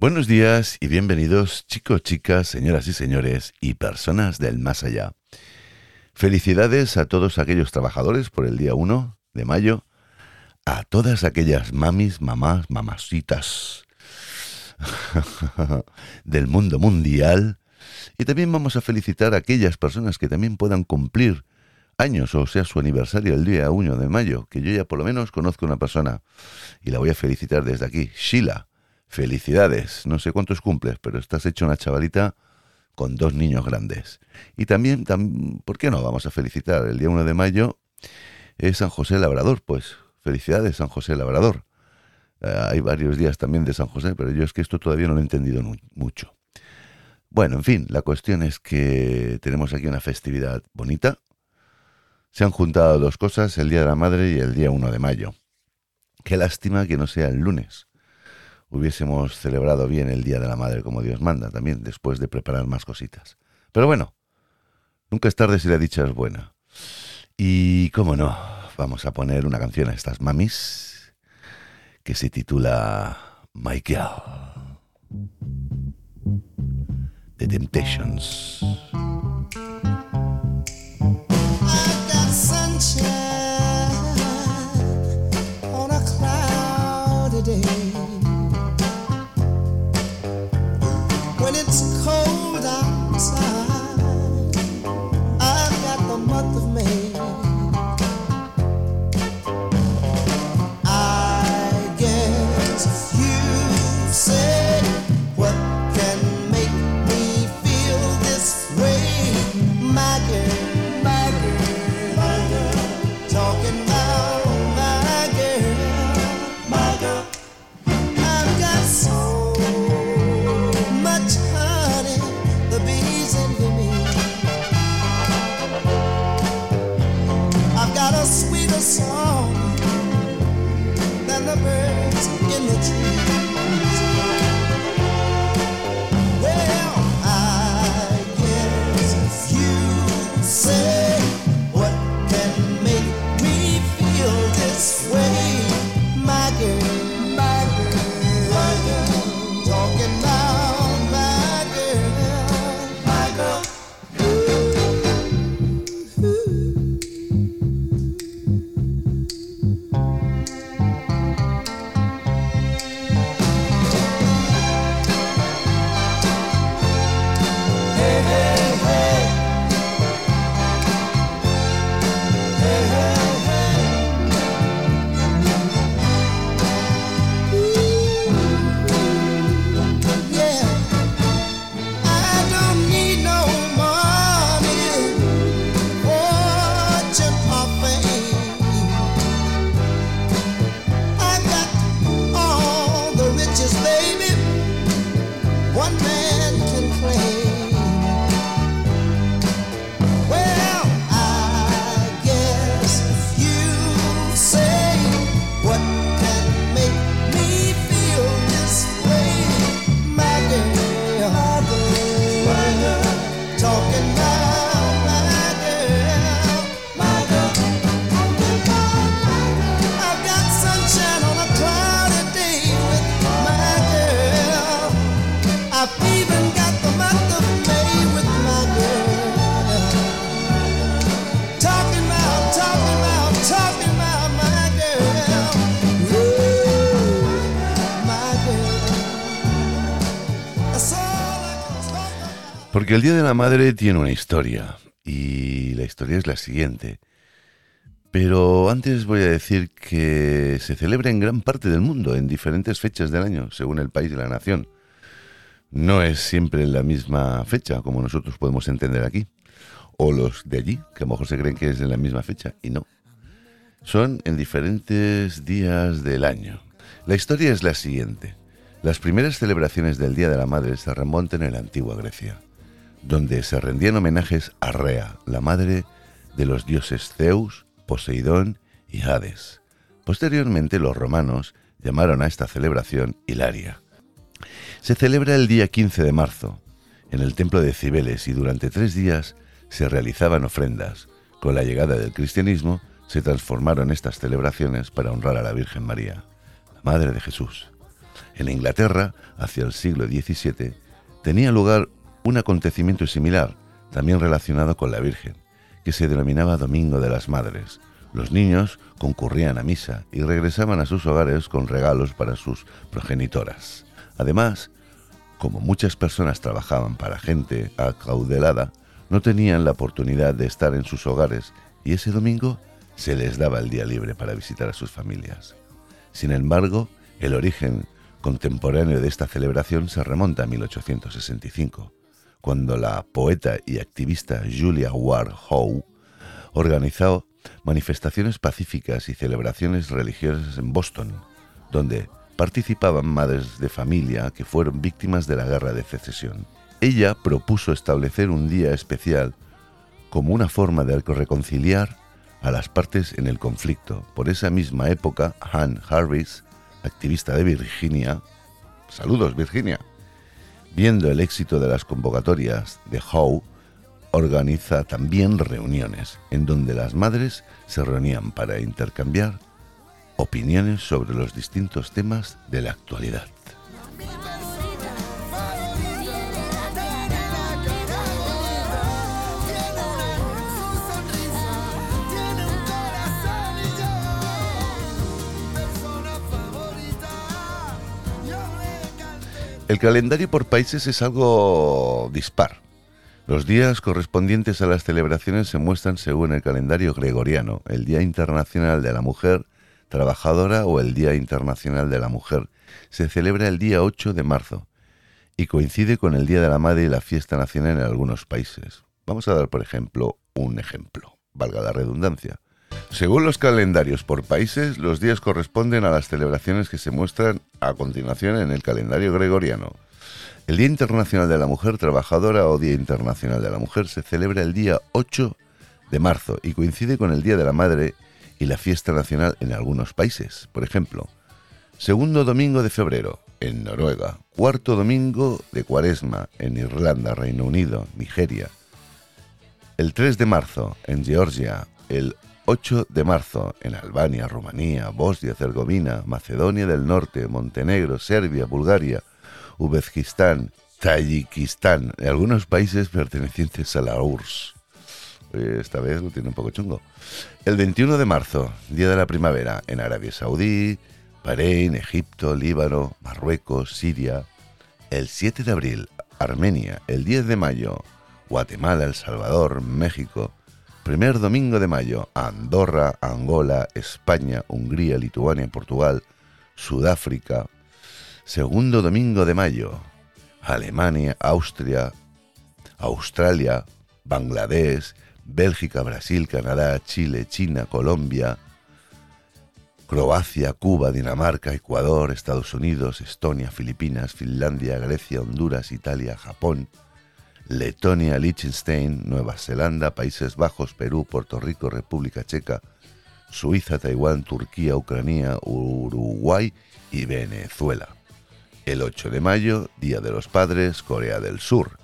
Buenos días y bienvenidos chicos, chicas, señoras y señores y personas del más allá. Felicidades a todos aquellos trabajadores por el día 1 de mayo, a todas aquellas mamis, mamás, mamasitas del mundo mundial y también vamos a felicitar a aquellas personas que también puedan cumplir años, o sea, su aniversario el día 1 de mayo, que yo ya por lo menos conozco una persona y la voy a felicitar desde aquí, Sheila. Felicidades, no sé cuántos cumples, pero estás hecho una chavalita con dos niños grandes. Y también, ¿por qué no? Vamos a felicitar el día 1 de mayo, es San José Labrador, pues felicidades San José Labrador. Eh, hay varios días también de San José, pero yo es que esto todavía no lo he entendido mucho. Bueno, en fin, la cuestión es que tenemos aquí una festividad bonita. Se han juntado dos cosas, el Día de la Madre y el día 1 de mayo. Qué lástima que no sea el lunes. Hubiésemos celebrado bien el Día de la Madre como Dios manda también, después de preparar más cositas. Pero bueno, nunca es tarde si la dicha es buena. Y cómo no, vamos a poner una canción a estas mamis que se titula Michael. The Temptations. It's cold. man. Porque el Día de la Madre tiene una historia, y la historia es la siguiente. Pero antes voy a decir que se celebra en gran parte del mundo, en diferentes fechas del año, según el país y la nación. No es siempre en la misma fecha, como nosotros podemos entender aquí. O los de allí, que a lo mejor se creen que es en la misma fecha, y no. Son en diferentes días del año. La historia es la siguiente. Las primeras celebraciones del Día de la Madre se remontan en la antigua Grecia donde se rendían homenajes a Rea, la madre de los dioses Zeus, Poseidón y Hades. Posteriormente los romanos llamaron a esta celebración Hilaria. Se celebra el día 15 de marzo, en el templo de Cibeles, y durante tres días se realizaban ofrendas. Con la llegada del cristianismo se transformaron estas celebraciones para honrar a la Virgen María, la Madre de Jesús. En Inglaterra, hacia el siglo XVII, tenía lugar un acontecimiento similar, también relacionado con la Virgen, que se denominaba Domingo de las Madres. Los niños concurrían a misa y regresaban a sus hogares con regalos para sus progenitoras. Además, como muchas personas trabajaban para gente acaudelada, no tenían la oportunidad de estar en sus hogares y ese domingo se les daba el día libre para visitar a sus familias. Sin embargo, el origen contemporáneo de esta celebración se remonta a 1865, cuando la poeta y activista Julia Ward Howe organizó manifestaciones pacíficas y celebraciones religiosas en Boston, donde participaban madres de familia que fueron víctimas de la guerra de secesión. Ella propuso establecer un día especial como una forma de reconciliar a las partes en el conflicto. Por esa misma época, Han Harris, activista de Virginia, saludos Virginia, viendo el éxito de las convocatorias de Howe, organiza también reuniones en donde las madres se reunían para intercambiar opiniones sobre los distintos temas de la actualidad. El calendario por países es algo dispar. Los días correspondientes a las celebraciones se muestran según el calendario gregoriano, el Día Internacional de la Mujer Trabajadora o el Día Internacional de la Mujer. Se celebra el día 8 de marzo y coincide con el Día de la Madre y la fiesta nacional en algunos países. Vamos a dar, por ejemplo, un ejemplo, valga la redundancia. Según los calendarios por países, los días corresponden a las celebraciones que se muestran a continuación en el calendario gregoriano. El Día Internacional de la Mujer Trabajadora o Día Internacional de la Mujer se celebra el día 8 de marzo y coincide con el Día de la Madre y la fiesta nacional en algunos países. Por ejemplo, segundo domingo de febrero en Noruega, cuarto domingo de Cuaresma en Irlanda, Reino Unido, Nigeria. El 3 de marzo en Georgia, el 8 de marzo en Albania, Rumanía, Bosnia, Herzegovina, Macedonia del Norte, Montenegro, Serbia, Bulgaria, Uzbekistán, Tayikistán y algunos países pertenecientes a la URSS. Esta vez lo tiene un poco chungo. El 21 de marzo, Día de la Primavera, en Arabia Saudí, Bahrein, Egipto, Líbano, Marruecos, Siria. El 7 de abril, Armenia. El 10 de mayo, Guatemala, El Salvador, México. Primer domingo de mayo, Andorra, Angola, España, Hungría, Lituania, Portugal, Sudáfrica, Segundo domingo de mayo, Alemania, Austria, Australia, Bangladesh, Bélgica, Brasil, Canadá, Chile, China, Colombia, Croacia, Cuba, Dinamarca, Ecuador, Estados Unidos, Estonia, Filipinas, Finlandia, Grecia, Honduras, Italia, Japón, Letonia, Liechtenstein, Nueva Zelanda, Países Bajos, Perú, Puerto Rico, República Checa, Suiza, Taiwán, Turquía, Ucrania, Uruguay y Venezuela. El 8 de mayo, Día de los Padres, Corea del Sur.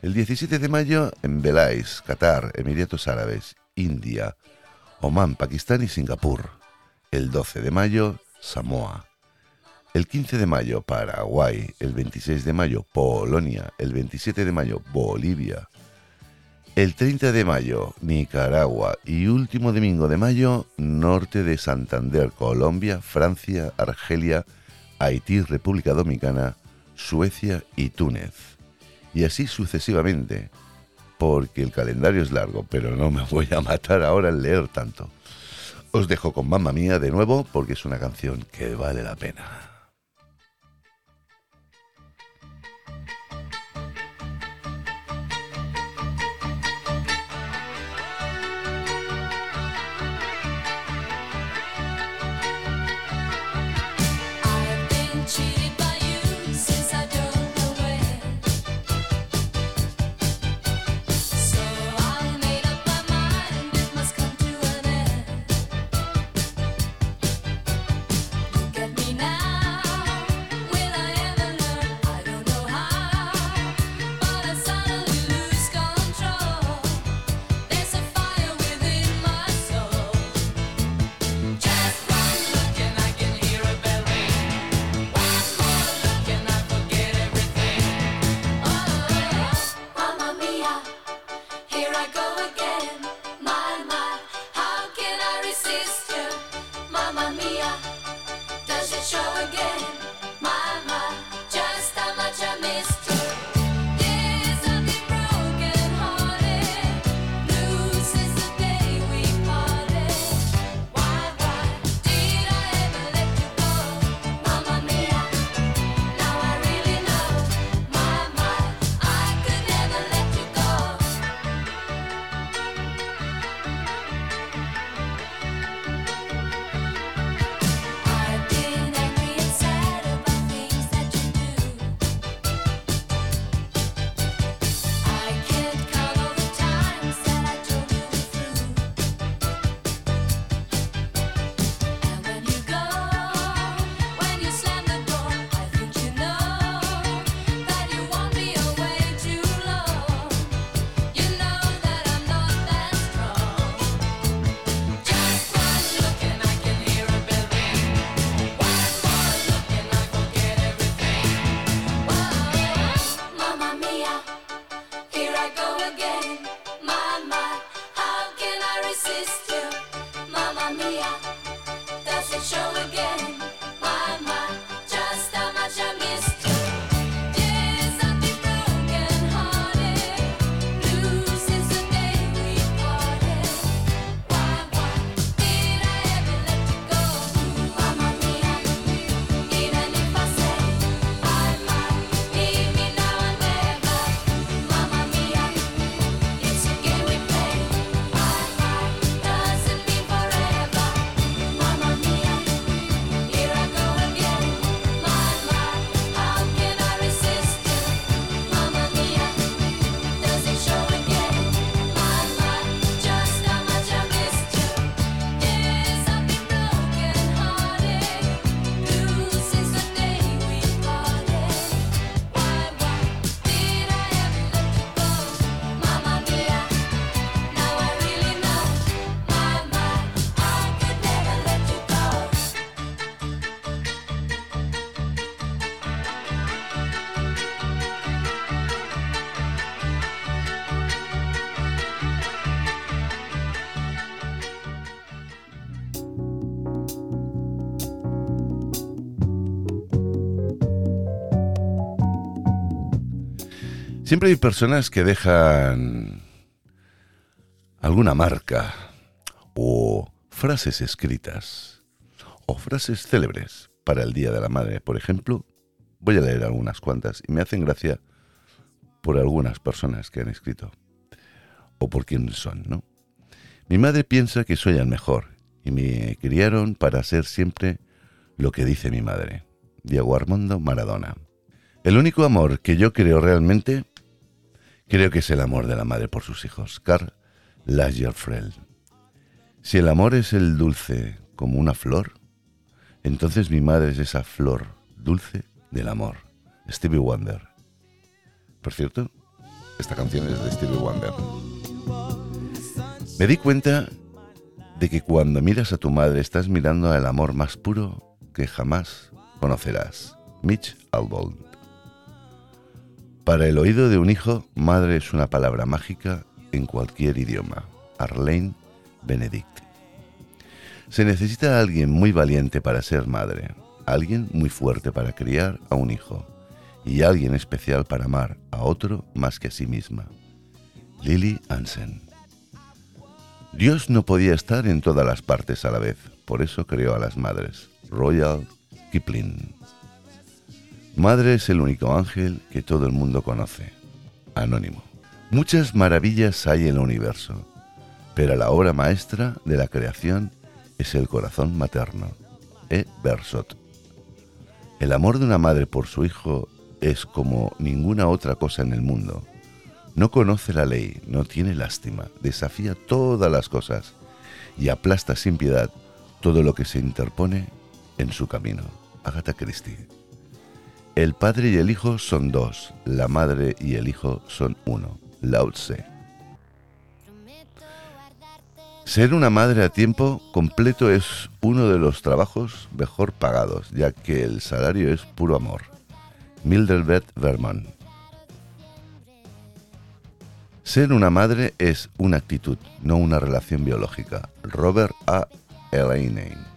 El 17 de mayo, en Belais, Qatar, Emiratos Árabes, India, Omán, Pakistán y Singapur. El 12 de mayo, Samoa. El 15 de mayo, Paraguay. El 26 de mayo, Polonia. El 27 de mayo, Bolivia. El 30 de mayo, Nicaragua. Y último domingo de mayo, norte de Santander, Colombia, Francia, Argelia, Haití, República Dominicana, Suecia y Túnez. Y así sucesivamente, porque el calendario es largo, pero no me voy a matar ahora al leer tanto. Os dejo con Mamma Mía de nuevo porque es una canción que vale la pena. Siempre hay personas que dejan alguna marca o frases escritas o frases célebres para el Día de la Madre. Por ejemplo, voy a leer algunas cuantas y me hacen gracia por algunas personas que han escrito o por quiénes son, ¿no? Mi madre piensa que soy el mejor y me criaron para ser siempre lo que dice mi madre. Diego Armando Maradona. El único amor que yo creo realmente, creo que es el amor de la madre por sus hijos. Carl Lagerfeld. Si el amor es el dulce como una flor, entonces mi madre es esa flor dulce del amor. Stevie Wonder. Por cierto, esta canción es de Stevie Wonder. Me di cuenta de que cuando miras a tu madre estás mirando al amor más puro que jamás conocerás. Mitch Albom. Para el oído de un hijo, madre es una palabra mágica en cualquier idioma. Arlene Benedict. Se necesita alguien muy valiente para ser madre, alguien muy fuerte para criar a un hijo y alguien especial para amar a otro más que a sí misma. Lily Ansen. Dios no podía estar en todas las partes a la vez, por eso creó a las madres. Royal Kipling. Madre es el único ángel que todo el mundo conoce. Anónimo. Muchas maravillas hay en el universo, pero la obra maestra de la creación es el corazón materno. E. Bersot. El amor de una madre por su hijo es como ninguna otra cosa en el mundo. No conoce la ley, no tiene lástima, desafía todas las cosas y aplasta sin piedad todo lo que se interpone en su camino. Agatha Christie. El padre y el hijo son dos, la madre y el hijo son uno. Lao Tse. Ser una madre a tiempo completo es uno de los trabajos mejor pagados, ya que el salario es puro amor. Mildred Verman. Ser una madre es una actitud, no una relación biológica. Robert A. Elaine.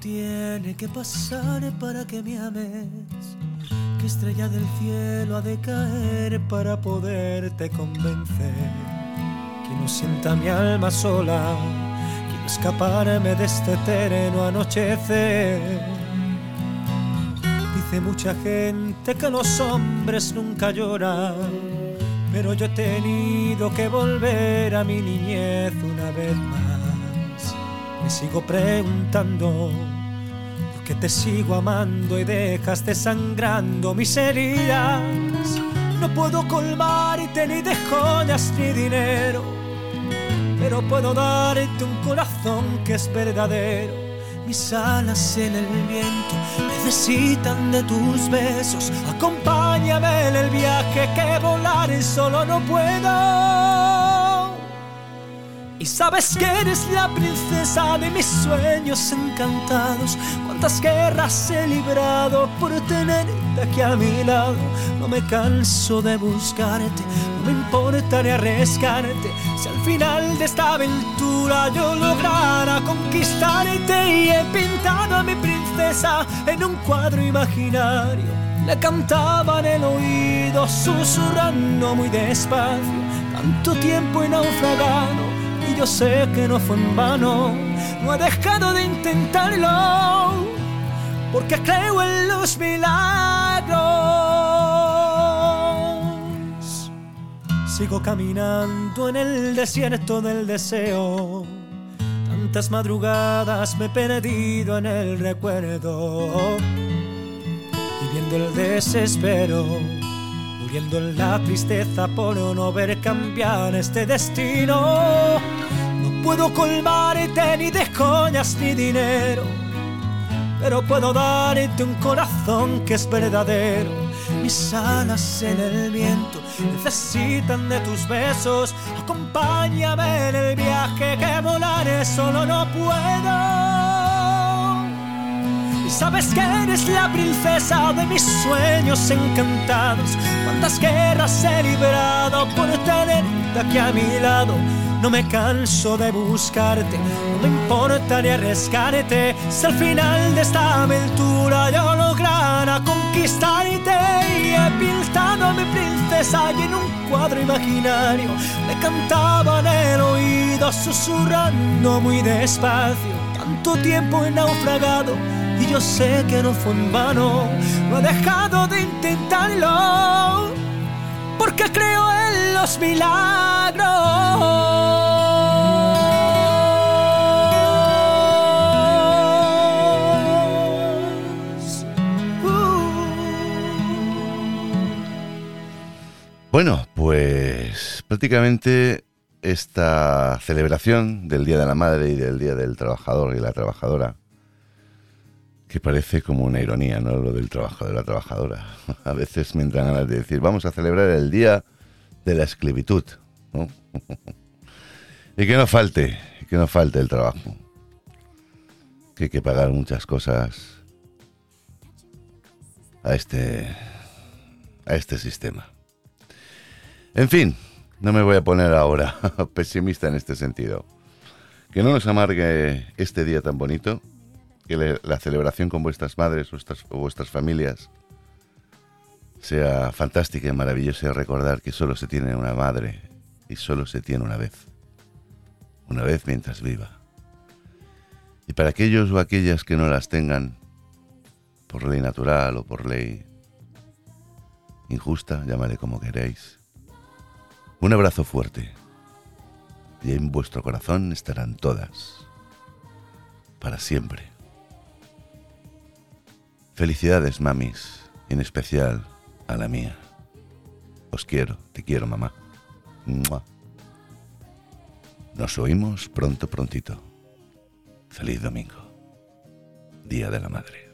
Tiene que pasar para que me ames? ¿Qué estrella del cielo ha de caer para poderte convencer? Que no sienta mi alma sola, quiero escaparme de este terreno anochecer. Dice mucha gente que los hombres nunca lloran, pero yo he tenido que volver a mi niñez una vez más. Sigo preguntando que te sigo amando y dejaste sangrando mis heridas. No puedo colmarte ni de joyas ni dinero, pero puedo darte un corazón que es verdadero. Mis alas en el viento necesitan de tus besos. Acompáñame en el viaje que volar solo no puedo. Y sabes que eres la princesa de mis sueños encantados. Cuántas guerras he librado por tenerte aquí a mi lado. No me canso de buscarte, no me importa ni arriesgarte. Si al final de esta aventura yo lograra conquistarte y he pintado a mi princesa en un cuadro imaginario. Le cantaba en el oído, susurrando muy despacio. Tanto tiempo he naufragado y yo sé que no fue en vano. No he dejado de intentarlo porque creo en los milagros. Sigo caminando en el desierto del deseo. Tantas madrugadas me he perdido en el recuerdo. Viviendo el desespero, muriendo en la tristeza por no ver cambiar este destino. Puedo colmarte ni de joyas ni dinero pero puedo darte un corazón que es verdadero. Mis alas en el viento necesitan de tus besos. Acompáñame en el viaje que volaré solo no puedo. Y sabes que eres la princesa de mis sueños encantados. Cuántas guerras he librado por tenerte aquí a mi lado no me canso de buscarte, no me importa ni arriesgarte. Si al final de esta aventura yo lograra conquistarte y he pintado a mi princesa y en un cuadro imaginario me cantaba en el oído susurrando muy despacio. Tanto tiempo he naufragado y yo sé que no fue en vano, no he dejado de intentarlo porque creo en los milagros. Bueno, pues prácticamente esta celebración del Día de la Madre y del Día del Trabajador y la Trabajadora, que parece como una ironía, ¿no? Lo del trabajador y la trabajadora. A veces me entran ganas de decir, vamos a celebrar el Día de la Esclavitud, y que no falte, que no falte el trabajo. Que hay que pagar muchas cosas a este, a este sistema. En fin, no me voy a poner ahora pesimista en este sentido. Que no nos amargue este día tan bonito, que la celebración con vuestras madres o vuestras familias sea fantástica y maravillosa recordar que solo se tiene una madre y solo se tiene una vez. Una vez mientras viva. Y para aquellos o aquellas que no las tengan, por ley natural o por ley injusta, llámale como queréis, un abrazo fuerte. Y en vuestro corazón estarán todas. Para siempre. Felicidades, mamis, en especial a la mía. Os quiero, te quiero, mamá. Nos oímos pronto, prontito. Feliz domingo, Día de la Madre.